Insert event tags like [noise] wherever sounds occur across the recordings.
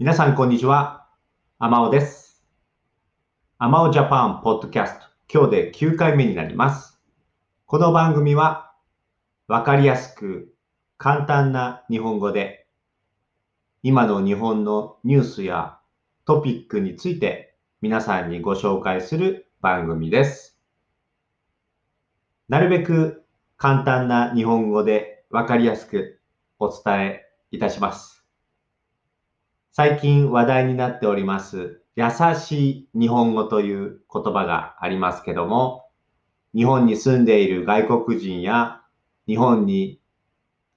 皆さん、こんにちは。アマオです。アマオジャパンポッドキャスト、今日で9回目になります。この番組は、わかりやすく簡単な日本語で、今の日本のニュースやトピックについて皆さんにご紹介する番組です。なるべく簡単な日本語でわかりやすくお伝えいたします。最近話題になっております、優しい日本語という言葉がありますけども、日本に住んでいる外国人や日本に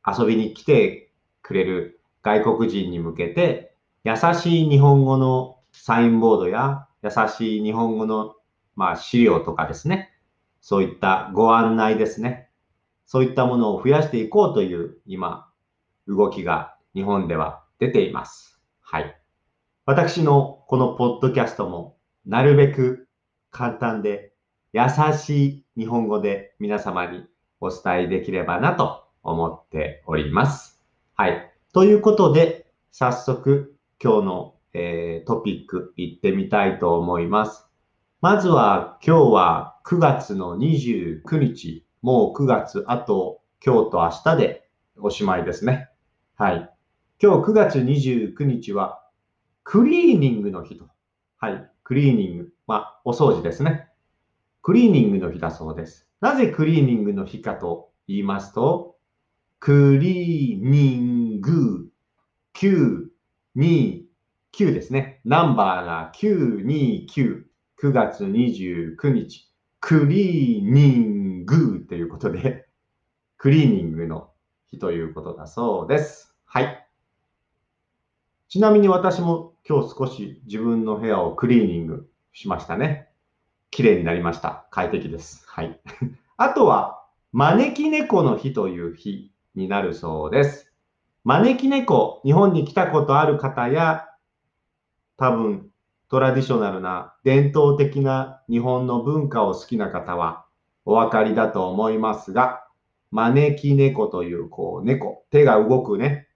遊びに来てくれる外国人に向けて、優しい日本語のサインボードや優しい日本語の、まあ、資料とかですね、そういったご案内ですね、そういったものを増やしていこうという今、動きが日本では出ています。はい。私のこのポッドキャストもなるべく簡単で優しい日本語で皆様にお伝えできればなと思っております。はい。ということで、早速今日の、えー、トピック行ってみたいと思います。まずは今日は9月の29日。もう9月、あと今日と明日でおしまいですね。はい。今日9月29日はクリーニングの日と。はい。クリーニング。まあ、お掃除ですね。クリーニングの日だそうです。なぜクリーニングの日かと言いますと、クリーニング929ですね。ナンバーが929。9月29日。クリーニングということで、クリーニングの日ということだそうです。はい。ちなみに私も今日少し自分の部屋をクリーニングしましたね。綺麗になりました。快適です。はい。[laughs] あとは、招き猫の日という日になるそうです。招き猫、日本に来たことある方や、多分トラディショナルな伝統的な日本の文化を好きな方はお分かりだと思いますが、招き猫というこう猫、手が動くね、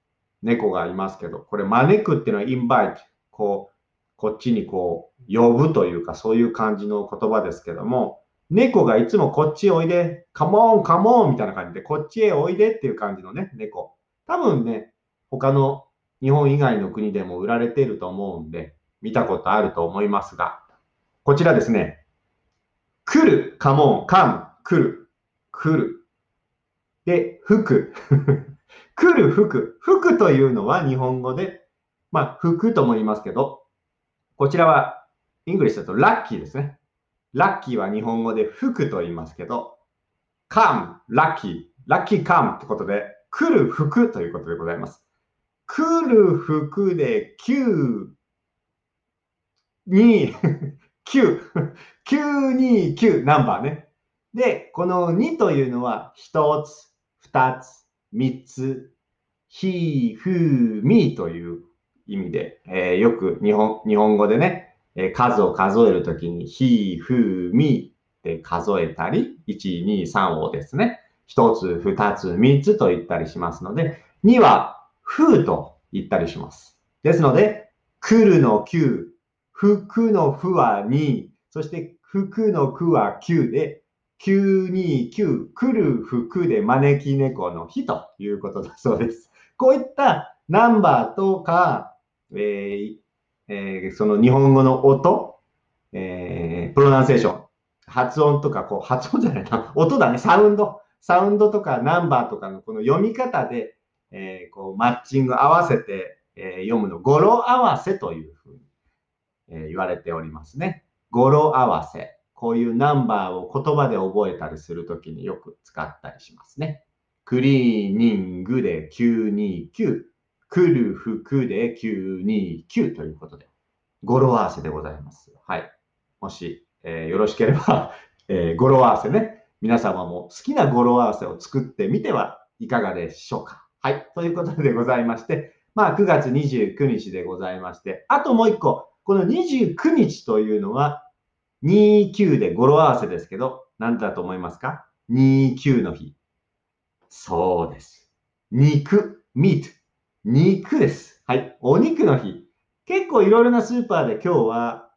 猫がいますけど、これ招くっていうのはインバイト。こう、こっちにこう、呼ぶというか、そういう感じの言葉ですけども、猫がいつもこっちへおいで、カモン、カモンみたいな感じで、こっちへおいでっていう感じのね、猫。多分ね、他の日本以外の国でも売られていると思うんで、見たことあると思いますが、こちらですね、来る、 come on、come、来る、来る。で、吹く。来る福。福というのは日本語で、まあ、服とも言いますけど、こちらは、 Englishだと luckyですね。 luckyは日本語で福と言いますけど、come, ラッキー、ラッキー come ってことで、来る服ということでございます。来る服で9、[laughs] 2、9、929ナンバーね。で、この2というのは1つ、2つ、3つ、he, who, me という意味で、えー、よく日本日本語でね、えー、数を数えるときに he, who, me って数えたり、1、2、3をですね、1つ、2つ、3つと言ったりしますので、2は who と言ったりします。ですので、来るの9、服のふは2、そして服のくは9で、929来る服で招き猫の日ということだそうです。こういったナンバーとか、えーえー、その日本語の音、えー、プロナンセーション、発音とか、こう、発音じゃないな、音だね、サウンド、サウンドとかナンバーとかのこの読み方で、えー、こうマッチング合わせて、えー、読むの、語呂合わせというふうに、えー、言われておりますね。語呂合わせ。こういうナンバーを言葉で覚えたりするときによく使ったりしますね。クリーニングで929、来る服で929ということで、語呂合わせでございます。はい。もし、えー、よろしければ [laughs] えー、語呂合わせね、皆様も好きな語呂合わせを作ってみてはいかがでしょうか。はい。ということでございまして、まあ9月29日でございまして、あともう一個、この29日というのは、29で語呂合わせですけど、何だと思いますか ?29 の日。そうです。肉、meat。肉です。はい。お肉の日。結構いろいろなスーパーで今日は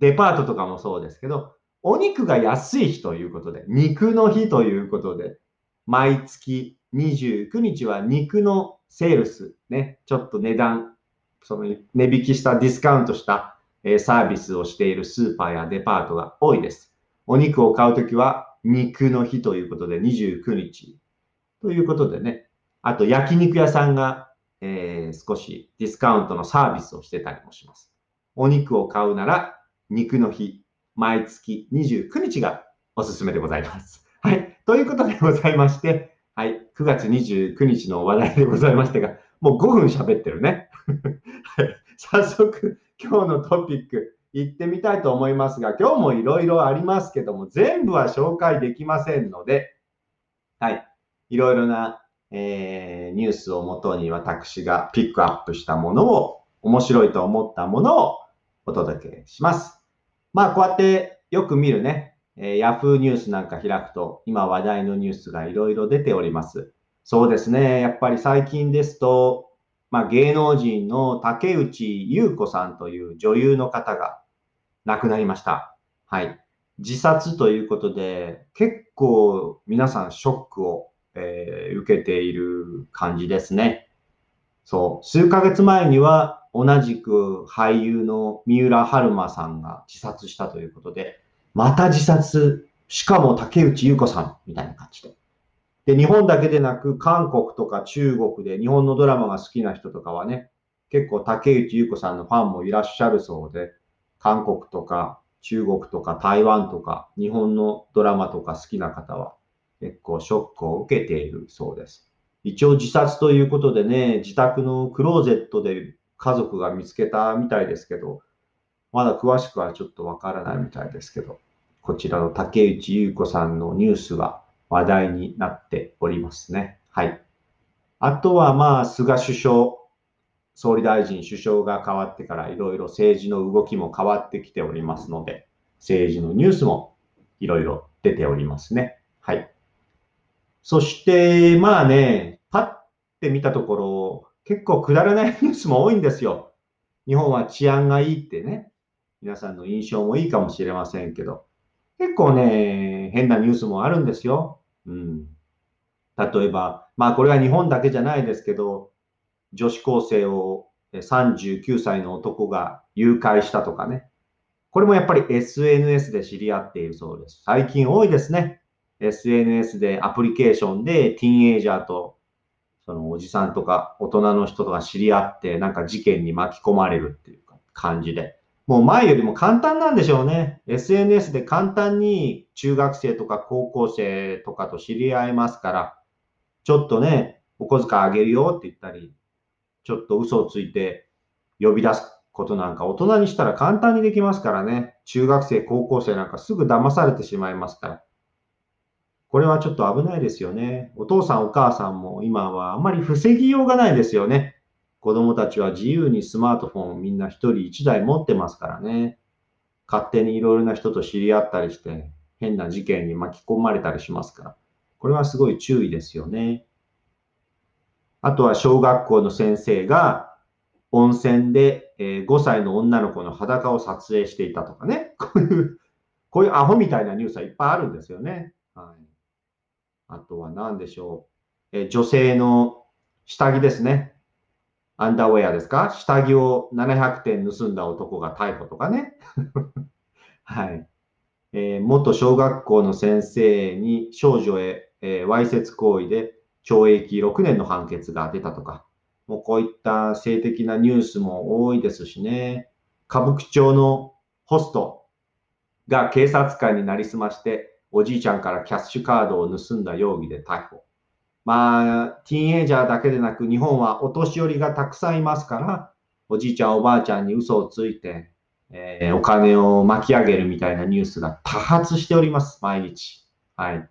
デパートとかもそうですけど、お肉が安い日ということで、肉の日ということで、毎月29日は肉のセールス、ね、ちょっと値段、その値引きしたディスカウントしたサービスをしているスーパーやデパートが多いです。お肉を買うときは肉の日ということで29日ということでね、あと焼肉屋さんが、えー、少しディスカウントのサービスをしてたりもします。お肉を買うなら肉の日、毎月29日がおすすめでございます。[laughs] はい。ということでございまして、はい。9月29日の話題でございましたが、もう5分喋ってるね。[laughs] はい。早速、今日のトピック行ってみたいと思いますが、今日もいろいろありますけども、全部は紹介できませんので、はい。いろいろな、えー、ニュースをもとに私がピックアップしたものを、面白いと思ったものをお届けします。まあ、こうやってよく見るね、えー、Yahoo ニュースなんか開くと、今話題のニュースがいろいろ出ております。そうですね。やっぱり最近ですと、まあ、芸能人の竹内優子さんという女優の方が亡くなりました。はい。自殺ということで、結構皆さんショックを、えー、受けている感じですね。そう。数ヶ月前には同じく俳優の三浦春馬さんが自殺したということで、また自殺、しかも竹内優子さんみたいな感じで。で、日本だけでなく、韓国とか中国で日本のドラマが好きな人とかはね、結構竹内優子さんのファンもいらっしゃるそうで、韓国とか中国とか台湾とか日本のドラマとか好きな方は結構ショックを受けているそうです。一応自殺ということでね、自宅のクローゼットで家族が見つけたみたいですけど、まだ詳しくはちょっとわからないみたいですけど、こちらの竹内優子さんのニュースは話題になっておりますね。はい。あとはまあ、菅首相、総理大臣、首相が変わってからいろいろ政治の動きも変わってきておりますので、政治のニュースもいろいろ出ておりますね。はい。そして、まあね、パッて見たところ、結構くだらないニュースも多いんですよ。日本は治安がいいってね、皆さんの印象もいいかもしれませんけど、結構ね、変なニュースもあるんですよ。うん。例えば、まあこれは日本だけじゃないですけど、女子高生を39歳の男が誘拐したとかね。これもやっぱり SNS で知り合っているそうです。最近多いですね。SNS でアプリケーションでティーンエイジャーとそのおじさんとか大人の人とか知り合ってなんか事件に巻き込まれるっていう感じで。もう前よりも簡単なんでしょうね。SNS で簡単に中学生とか高校生とかと知り合えますから、ちょっとね、お小遣いあげるよって言ったり、ちょっと嘘をついて呼び出すことなんか大人にしたら簡単にできますからね。中学生、高校生なんかすぐ騙されてしまいますから。これはちょっと危ないですよね。お父さんお母さんも今はあんまり防ぎようがないですよね。子供たちは自由にスマートフォンをみんな一人一台持ってますからね。勝手にいろいろな人と知り合ったりして、変な事件に巻き込まれたりしますから。これはすごい注意ですよね。あとは小学校の先生が温泉で5歳の女の子の裸を撮影していたとかね。[laughs] こういう、こういうアホみたいなニュースはいっぱいあるんですよね。はい、あとは何でしょう。え女性の下着ですね。アンダーウェアですか？下着を700点盗んだ男が逮捕とかね。[laughs] はい。えー、元小学校の先生に少女へ、えー、わいせつ行為で懲役6年の判決が出たとか、もうこういった性的なニュースも多いですしね。歌舞伎町のホストが警察官になりすまして、おじいちゃんからキャッシュカードを盗んだ容疑で逮捕。まあ、ティーンエイジャーだけでなく、日本はお年寄りがたくさんいますから、おじいちゃん、おばあちゃんに嘘をついて、えー、お金を巻き上げるみたいなニュースが多発しております、毎日。はい。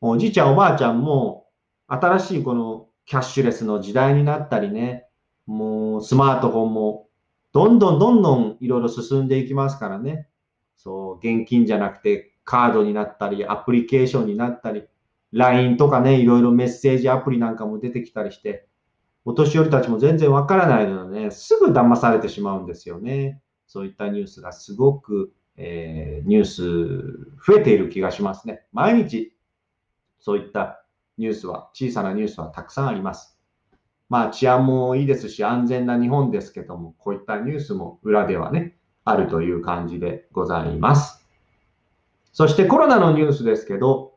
おじいちゃん、おばあちゃんも、新しいこのキャッシュレスの時代になったりね、もうスマートフォンもどんどんどんどんいろいろ進んでいきますからね。そう、現金じゃなくてカードになったり、アプリケーションになったり、LINE とかね、いろいろメッセージアプリなんかも出てきたりして、お年寄りたちも全然わからないのでね、すぐ騙されてしまうんですよね。そういったニュースがすごく、えー、ニュース増えている気がしますね。毎日そういったニュースは、小さなニュースはたくさんあります。まあ治安もいいですし安全な日本ですけども、こういったニュースも裏ではね、あるという感じでございます。そしてコロナのニュースですけど、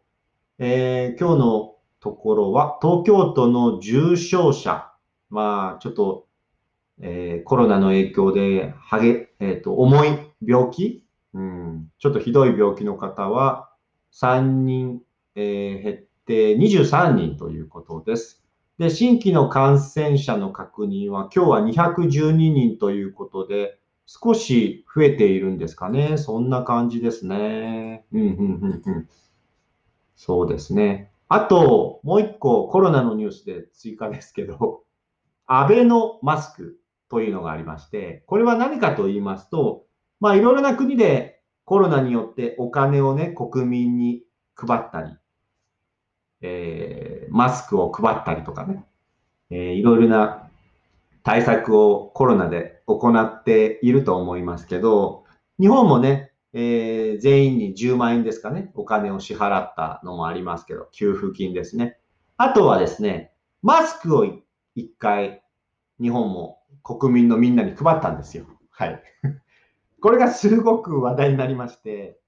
えー、今日のところは東京都の重症者、まあちょっと、えー、コロナの影響ではげ、えーと、重い病気、うん、ちょっとひどい病気の方は3人、えー、減って23人ということです。で、新規の感染者の確認は今日は212人ということで、少し増えているんですかね。そんな感じですね。うん、うん、うん、うん。そうですね。あと、もう一個コロナのニュースで追加ですけど、アベノマスクというのがありまして、これは何かと言いますと、まあいろいろな国でコロナによってお金をね、国民に配ったり、えー、マスクを配ったりとかね、えー、いろいろな対策をコロナで行っていると思いますけど、日本もね、えー、全員に10万円ですかね、お金を支払ったのもありますけど、給付金ですね。あとはですね、マスクを一回、日本も国民のみんなに配ったんですよ。はい。[laughs] これがすごく話題になりまして、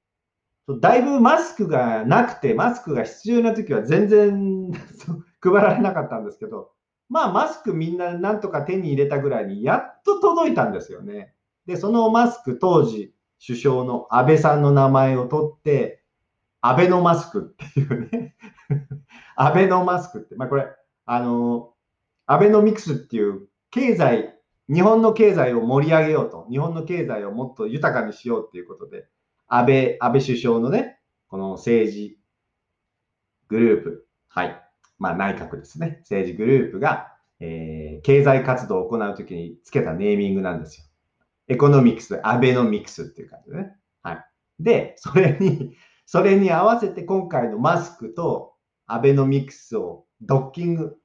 だいぶマスクがなくて、マスクが必要な時は全然 [laughs] 配られなかったんですけど、まあマスクみんななんとか手に入れたぐらいにやっと届いたんですよね。で、そのマスク当時首相の安倍さんの名前を取って、安倍のマスクっていうね安倍のマスクって、まあこれ、あの、アベノミクスっていう経済、日本の経済を盛り上げようと、日本の経済をもっと豊かにしようっていうことで、安倍、安倍首相のね、この政治グループ、はい。まあ、内閣ですね、政治グループが、えー、経済活動を行うときにつけたネーミングなんですよ。 economics、アベノミクスっていう感じね。はい。で、それに、それに合わせて今回のマスクとアベノミクスをドッキング、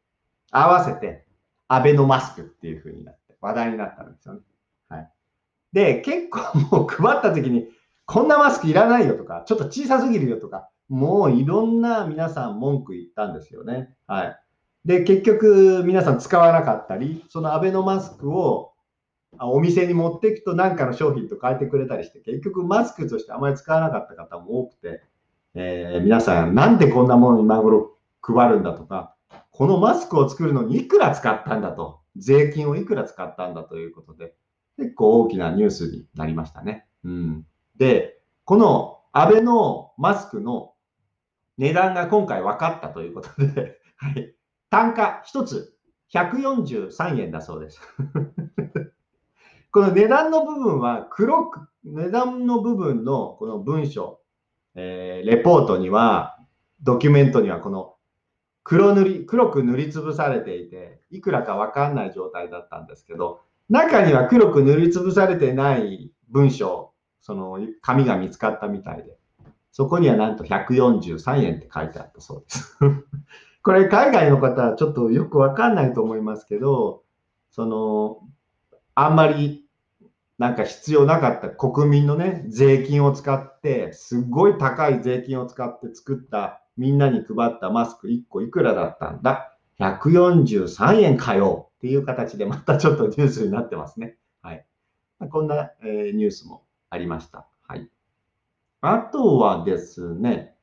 合わせてアベノマスクっていう風になって話題になったんですよね。はい。で、結構もう配った時に、こんなマスクいらないよとか、ちょっと小さすぎるよとか、もういろんな皆さん文句言ったんですよね。はい。で、結局皆さん使わなかったり、そのアベノマスクをお店に持っていくと何かの商品と変えてくれたりして、結局マスクとしてあまり使わなかった方も多くて、えー、皆さんなんでこんなものに今頃配るんだとか、このマスクを作るのにいくら使ったんだと、税金をいくら使ったんだということで、結構大きなニュースになりましたね。うん、で、このアベのマスクの値段が今回分かったということではい、単価1つ143円だそうです。この値段の部分は黒く、値段の部分のこの文章、えー、レポートには、ドキュメントにはこの黒塗り、黒く塗りつぶされていて、いくらかわかんない状態だったんですけど、中には黒く塗りつぶされてない文章、その紙が見つかったみたいで、そこにはなんと143円って書いてあったそうです。[laughs] これ海外の方はちょっとよくわかんないと思いますけど、その、あんまりなんか必要なかった国民のね、税金を使って、すごい高い税金を使って作った、みんなに配ったマスク1個いくらだったんだ ?143 円かよっていう形でまたちょっとニュースになってますね。はい。こんな、え、ニュースもありました。はい。あとはですね、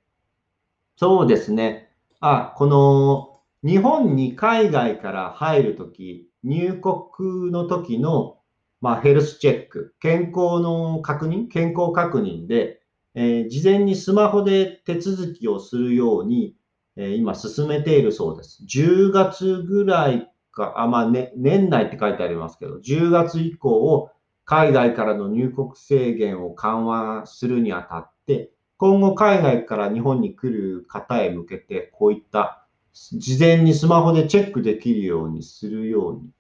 そうですね。あ、この日本に海外から入るとき、入国の時の、まあ、ヘルスチェック、健康の確認、健康確認で、えー、事前にスマホで手続きをするように、えー、今進めているそうです。10月ぐらいか、あまあね、年内って書いてありますけど、10月以降を、海外からの入国制限を緩和するにあたって、今後海外から日本に来る方へ向けて、こういった事前にスマホでチェックできるようにするように、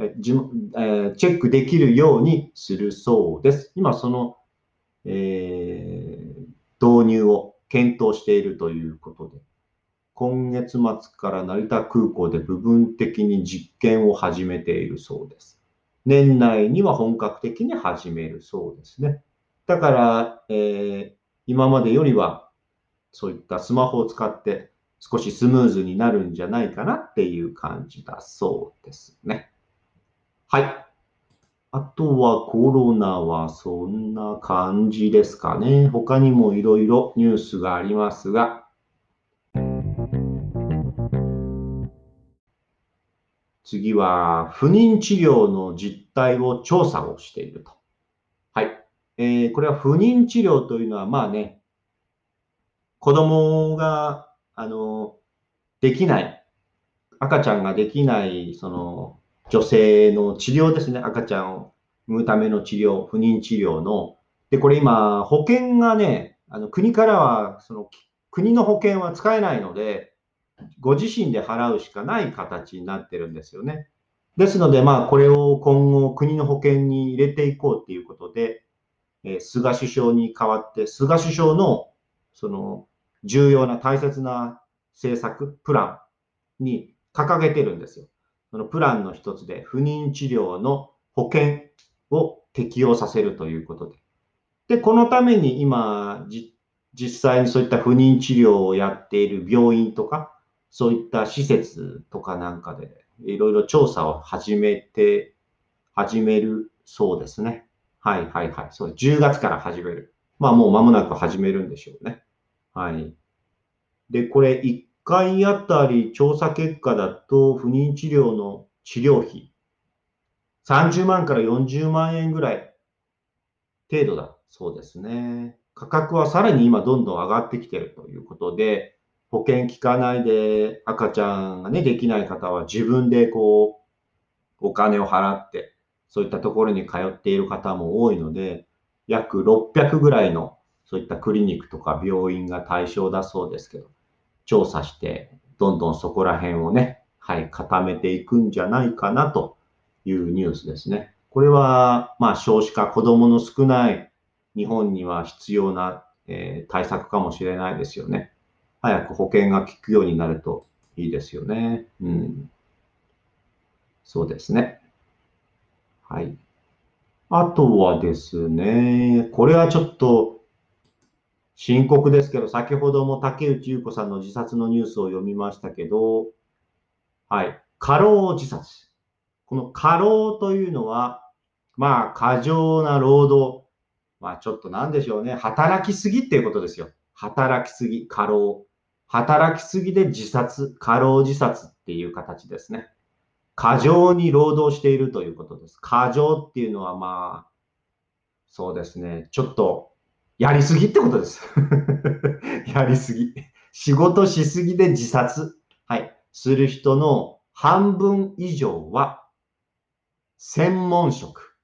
えチェックできるようにするそうです。今その、えー、導入を検討しているということで、今月末から成田空港で部分的に実験を始めているそうです。年内には本格的に始めるそうですね。だから、えー、今までよりはそういったスマホを使って少しスムーズになるんじゃないかなっていう感じだそうですね。はい。あとはコロナはそんな感じですかね。他にもいろいろニュースがありますが、次は不妊治療の実態を調査をしていると。はい。えー、これは不妊治療というのは、まあね、子供が、あの、できない、赤ちゃんができない、その、女性の治療ですね。赤ちゃんを産むための治療、不妊治療の。で、これ今、保険がね、あの国からは、その、国の保険は使えないので、ご自身で払うしかない形になってるんですよね。ですので、まあ、これを今後、国の保険に入れていこうということで、えー、菅首相に代わって、菅首相のその重要な大切な政策、プランに掲げてるんですよ。そのプランの一つで、不妊治療の保険を適用させるということで。で、このために今、実際にそういった不妊治療をやっている病院とか、そういった施設とかなんかで、いろいろ調査を始めて、始めるそうですね。はいはいはい。そう、10月から始める。まあもう間もなく始めるんでしょうね。はい。で、これ1回あたり調査結果だと、不妊治療の治療費、30万から40万円ぐらい。程度だ。そうですね。価格はさらに今どんどん上がってきてるということで、保険効かないで赤ちゃんがね、できない方は自分でこう、お金を払って、そういったところに通っている方も多いので、約600ぐらいのそういったクリニックとか病院が対象だそうですけど、調査して、どんどんそこら辺をね、はい、固めていくんじゃないかなというニュースですね。これは、まあ、少子化、子供の少ない日本には必要な、えー、対策かもしれないですよね。早く保険が効くようになるといいですよね。うん。そうですね。はい。あとはですね、これはちょっと深刻ですけど、先ほども竹内優子さんの自殺のニュースを読みましたけど、はい。過労自殺。この過労というのは、まあ、過剰な労働。まあ、ちょっとなんでしょうね。働きすぎっていうことですよ。働きすぎ、過労。働きすぎで自殺、過労自殺っていう形ですね。過剰に労働しているということです。過剰っていうのはまあ、そうですね。ちょっとやりすぎってことです。[laughs] やりすぎ。仕事しすぎで自殺、はい、する人の半分以上は専門職。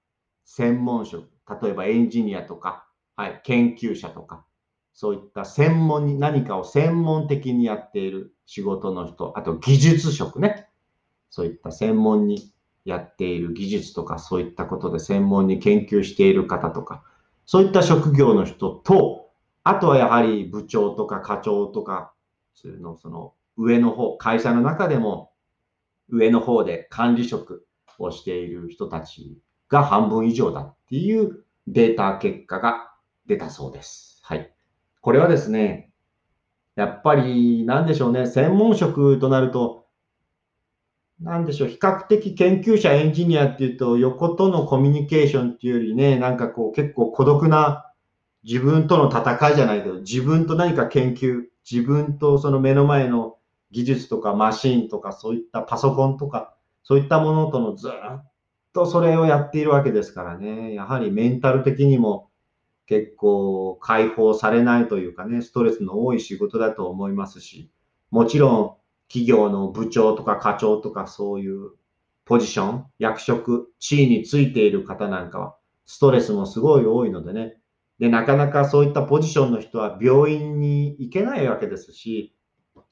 専門職。例えばエンジニアとか、はい、研究者とか、そういった専門に、何かを専門的にやっている仕事の人、あと技術職ね。そういった専門にやっている技術とか、そういったことで専門に研究している方とか、そういった職業の人と、あとはやはり部長とか課長とか、そのその上の方、会社の中でも上の方で管理職をしている人たちが半分以上だっていうデータ結果が出たそうです。はい。これはですね、やっぱり、なんでしょうね、専門職となると、なんでしょう、比較的研究者、エンジニアっていうと、横とのコミュニケーションっていうよりね、なんかこう結構孤独な自分との戦いじゃないけど、自分と何か研究、自分とその目の前の技術とかマシンとか、そういったパソコンとか、そういったものとのずっとそれをやっているわけですからね、やはりメンタル的にも結構解放されないというかね、ストレスの多い仕事だと思いますし、もちろん企業の部長とか課長とかそういうポジション、役職、地位についている方なんかは、ストレスもすごい多いのでね。で、なかなかそういったポジションの人は病院に行けないわけですし、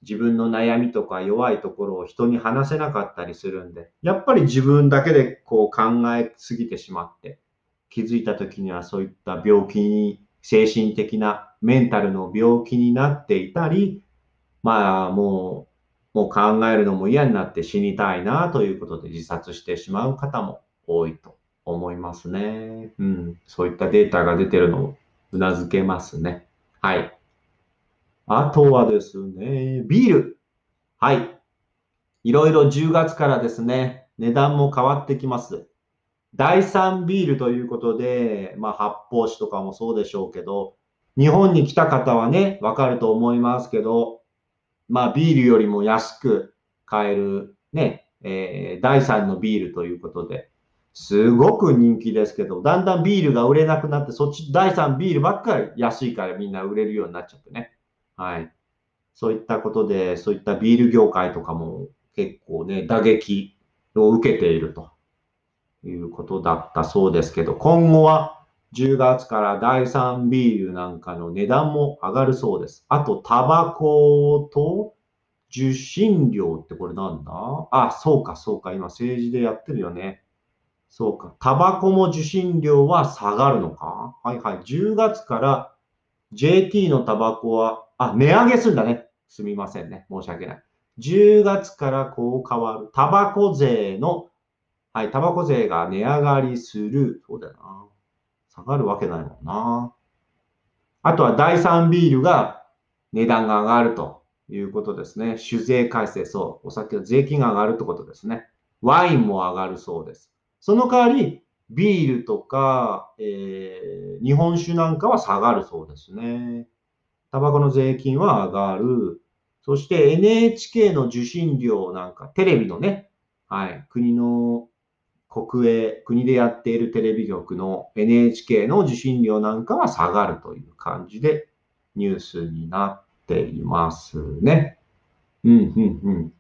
自分の悩みとか弱いところを人に話せなかったりするんで、やっぱり自分だけでこう考えすぎてしまって、気づいた時にはそういった病気に、精神的なメンタルの病気になっていたり、まあ、もう、もう考えるのも嫌になって死にたいなということで自殺してしまう方も多いと思いますね。うん。そういったデータが出てるのをうなずけますね。はい。あとはですね、ビール。はい。いろいろ10月からですね、値段も変わってきます。第3ビールということで、まあ、発泡酒とかもそうでしょうけど、日本に来た方はね、わかると思いますけど、まあ、ビールよりも安く買える、ね、えー、第3のビールということで、すごく人気ですけど、だんだんビールが売れなくなって、そっち第3ビールばっかり安いからみんな売れるようになっちゃってね。はい。そういったことで、そういったビール業界とかも結構ね、打撃を受けているということだったそうですけど、今後は10月から第3ビールなんかの値段も上がるそうです。あと、タバコと受信料ってこれなんだ？あ、そうか、そうか。今政治でやってるよね。そうか。タバコも受信料は下がるのか？はいはい。10月から JT のタバコは、あ、値上げするんだね。すみませんね。申し訳ない。10月からこう変わる。タバコ税の、はい、タバコ税が値上がりする。そうだよな。下がるわけないもんな。あとは第3ビールが値段が上がるということですね。酒税改正、そう。お酒の税金が上がるってことですね。ワインも上がるそうです。その代わり、ビールとか、えー、日本酒なんかは下がるそうですね。タバコの税金は上がる。そして NHK の受信料なんか、テレビのね、はい、国の国営、国でやっているテレビ局の NHK の受信料なんかは下がるという感じでニュースになっていますね。うん、うん、うん。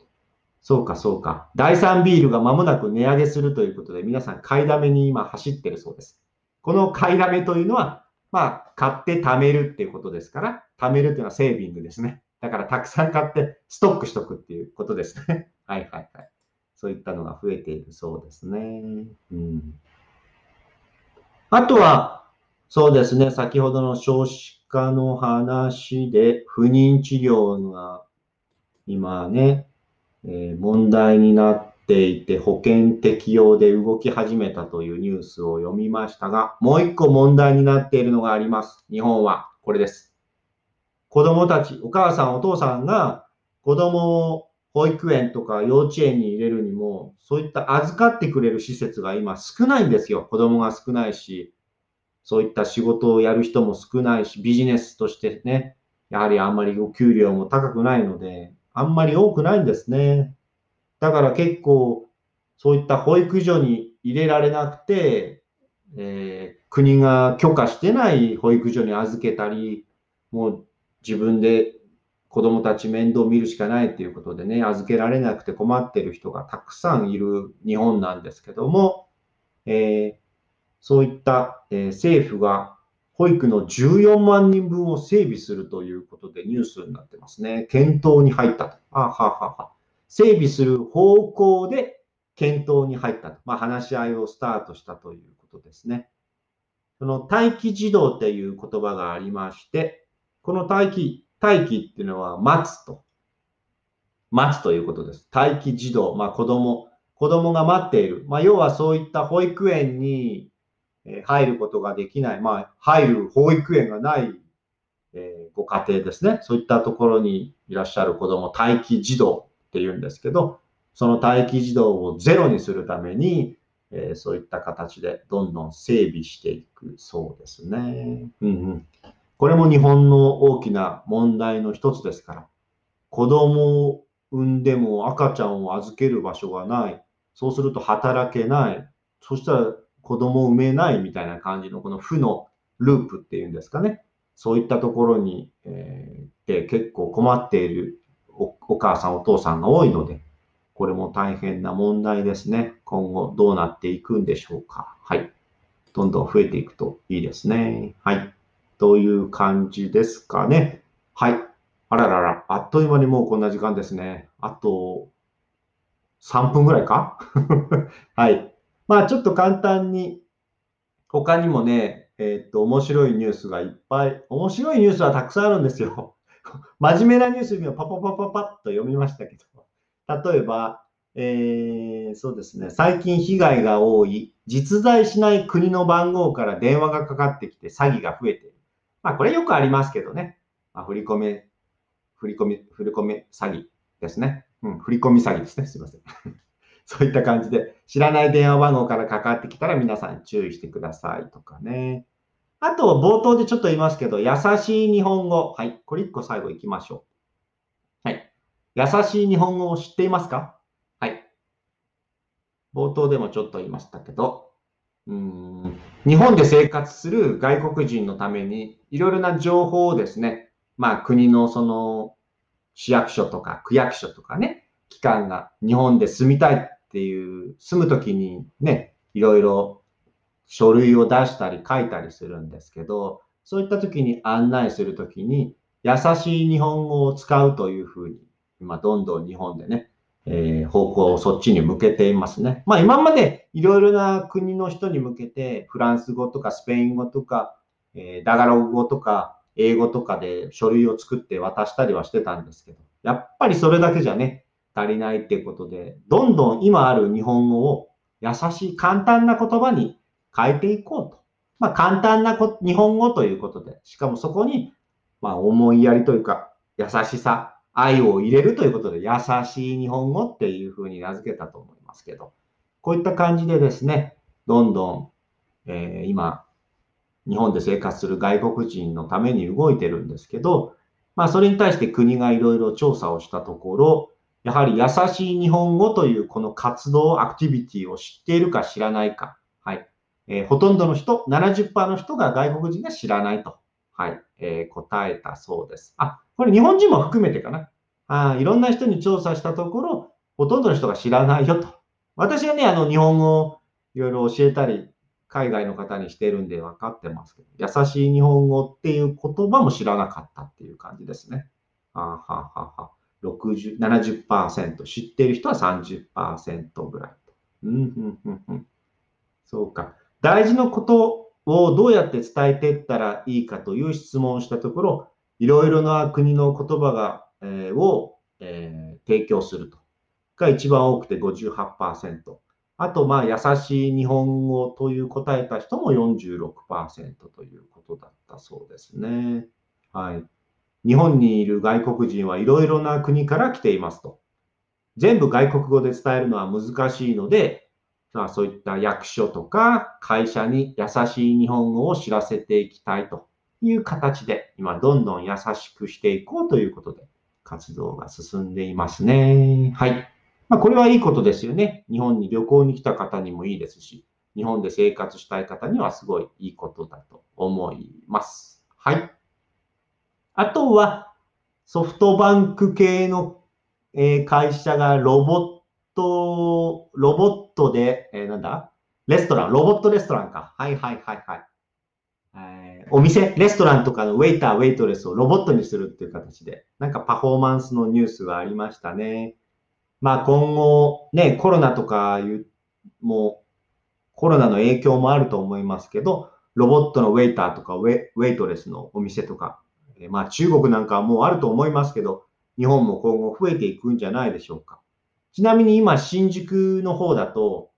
そうか、そうか。第3ビールが間もなく値上げするということで、皆さん買いだめに今走ってるそうです。この買いだめというのは、まあ、買って貯めるっていうことですから、貯めるっていうのはセービングですね。だからたくさん買ってストックしとくっていうことですね。はいはいはい。そういったのが増えているそうですね。うん、あとは、そうですね、先ほどの少子化の話で、不妊治療が今ね、えー、問題になっていて、保険適用で動き始めたというニュースを読みましたが、もう一個問題になっているのがあります。日本は。これです。子供たち、お母さん、お父さんが子供を保育園とか幼稚園に入れるにも、そういった預かってくれる施設が今少ないんですよ。子供が少ないし、そういった仕事をやる人も少ないし、ビジネスとしてね、やはりあんまりお給料も高くないので、あんまり多くないんですね。だから結構、そういった保育所に入れられなくて、えー、国が許可してない保育所に預けたり、もう自分で子供たち面倒見るしかないということでね、預けられなくて困ってる人がたくさんいる日本なんですけども、えー、そういった、えー、政府が保育の14万人分を整備するということでニュースになってますね。検討に入ったと。あははは。整備する方向で検討に入ったと。まあ、話し合いをスタートしたということですね。その待機児童っていう言葉がありまして、この待機、待機っていうのは待つと。待つということです。待機児童、まあ子供、子供が待っている。まあ要はそういった保育園に入ることができない、まあ入る保育園がない、えご家庭ですね。そういったところにいらっしゃる子供、待機児童って言うんですけど、その待機児童をゼロにするために、えそういった形でどんどん整備していくそうですね。うんうんこれも日本の大きな問題の一つですから、子供を産んでも赤ちゃんを預ける場所がない。そうすると働けない。そしたら子供を産めないみたいな感じのこの負のループっていうんですかね。そういったところに、えー、で結構困っているお母さんお父さんが多いので、これも大変な問題ですね。今後どうなっていくんでしょうか。はい。どんどん増えていくといいですね。はい。という感じですかね。はい。あららら、あっという間にもうこんな時間ですね。あと、3分ぐらいか？[laughs] はい。まあちょっと簡単に、他にもね、えっ、と、面白いニュースがいっぱい、面白いニュースはたくさんあるんですよ。[laughs] 真面目なニュースをパパパパパッと読みましたけど、例えば、えー、そうですね、最近被害が多い、実在しない国の番号から電話がかかってきて詐欺が増えている。まあ、これよくありますけどね。まあ、振り込め、振り込み、振り込み詐欺ですね。うん、振り込み詐欺ですね。すいません。[laughs] そういった感じで、知らない電話番号からかかってきたら皆さん注意してくださいとかね。あと、冒頭でちょっと言いますけど、優しい日本語。はい。これ一個最後行きましょう。はい。優しい日本語を知っていますか？はい。冒頭でもちょっと言いましたけど、うーん日本で生活する外国人のために、いろいろな情報をですね、まあ国のその市役所とか区役所とかね、機関が日本で住みたいっていう、住むときにね、いろいろ書類を出したり書いたりするんですけど、そういったときに案内するときに、優しい日本語を使うというふうに、今どんどん日本でね、えー、方向をそっちに向けていますね。まあ今までいろいろな国の人に向けて、フランス語とかスペイン語とか、えー、ダガログ語とか、英語とかで書類を作って渡したりはしてたんですけど、やっぱりそれだけじゃね、足りないっていうことで、どんどん今ある日本語を優しい簡単な言葉に変えていこうと。まあ簡単な日本語ということで、しかもそこに、まあ思いやりというか、優しさ、愛を入れるということで、優しい日本語っていうふうに名付けたと思いますけど、こういった感じでですね、どんどん、えー、今、日本で生活する外国人のために動いてるんですけど、まあそれに対して国がいろいろ調査をしたところ、やはり優しい日本語というこの活動、アクティビティを知っているか知らないか。はい。えー、ほとんどの人、70%の人が外国人が知らないと。はい。えー、答えたそうです。あ、これ日本人も含めてかな。あいろんな人に調査したところ、ほとんどの人が知らないよと。私はね、あの、日本語をいろいろ教えたり、海外の方にしてるんで分かってますけど、優しい日本語っていう言葉も知らなかったっていう感じですね。あははは。60、70%、知ってる人は30%ぐらい。うん、うん、うん、うん。そうか。大事なことをどうやって伝えていったらいいかという質問をしたところ、いろいろな国の言葉が、えー、を、えー、提供すると。が一番多くて58%。あと、まあ、優しい日本語という答えた人も46%ということだったそうですね。はい。日本にいる外国人はいろいろな国から来ていますと。全部外国語で伝えるのは難しいので、まあ、そういった役所とか会社に優しい日本語を知らせていきたいという形で、今どんどん優しくしていこうということで活動が進んでいますね。はい。まあ、これはいいことですよね。日本に旅行に来た方にもいいですし、日本で生活したい方にはすごいいいことだと思います。はい。あとは、ソフトバンク系の、会社がロボット、ロボットで、えー、なんだ？レストラン、ロボットレストランか。はいはいはいはい。えー、お店、レストランとかのウェイター、ウェイトレスをロボットにするっていう形で、なんかパフォーマンスのニュースがありましたね。まあ今後、ね、コロナとかいう、もうコロナの影響もあると思いますけど、ロボットのウェイターとかウェイトレスのお店とかえ、まあ中国なんかはもうあると思いますけど、日本も今後増えていくんじゃないでしょうか。ちなみに今新宿の方だと、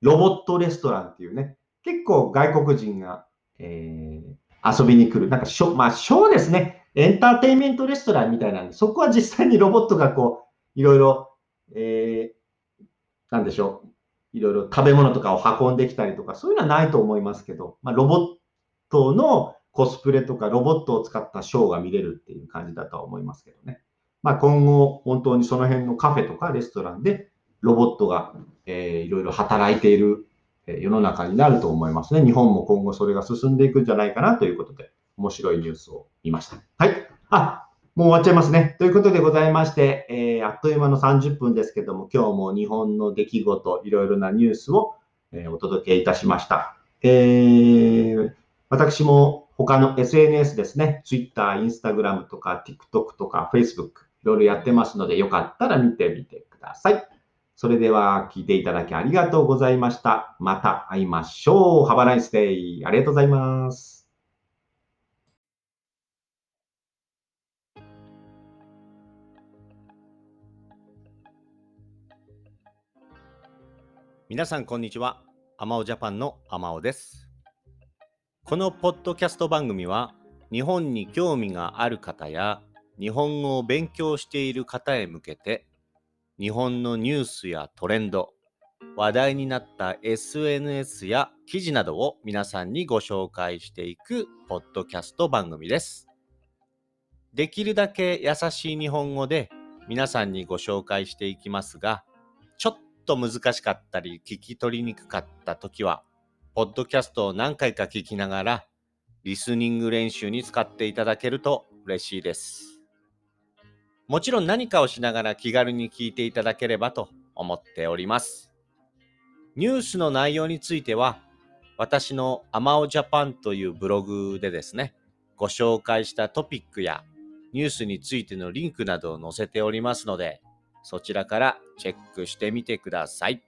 ロボットレストランっていうね、結構外国人が、えー、遊びに来る。なんかショ、まあショーですね。エンターテインメントレストランみたいなんで、そこは実際にロボットがこう、いろいろ、えー、なんでしょう。いろいろ食べ物とかを運んできたりとか、そういうのはないと思いますけど、まあ、ロボットのコスプレとかロボットを使ったショーが見れるっていう感じだとは思いますけどね。まあ、今後、本当にその辺のカフェとかレストランでロボットが、えー、いろいろ働いている世の中になると思いますね。日本も今後それが進んでいくんじゃないかなということで、面白いニュースを見ました。はい。あ、もう終わっちゃいますね。ということでございまして、えー、あっという間の30分ですけども、今日も日本の出来事、いろいろなニュースを、えー、お届けいたしました。えー、私も他の SNS ですね、Twitter、Instagram とか TikTok とか Facebook、いろいろやってますので、よかったら見てみてください。それでは聞いていただきありがとうございました。また会いましょう。ハバナイスデイ。ありがとうございます。皆さんこんにちは。アマオジャパンのアマオです。このポッドキャスト番組は日本に興味がある方や日本語を勉強している方へ向けて日本のニュースやトレンド、話題になった SNS や記事などを皆さんにご紹介していくポッドキャスト番組です。できるだけ優しい日本語で皆さんにご紹介していきますが、ちょっと難しかったり聞き取りにくかった時は、ポッドキャストを何回か聞きながら、リスニング練習に使っていただけると嬉しいです。もちろん何かをしながら気軽に聞いていただければと思っております。ニュースの内容については、私のアマオジャパンというブログでですね、ご紹介したトピックやニュースについてのリンクなどを載せておりますので、そちらからチェックしてみてください。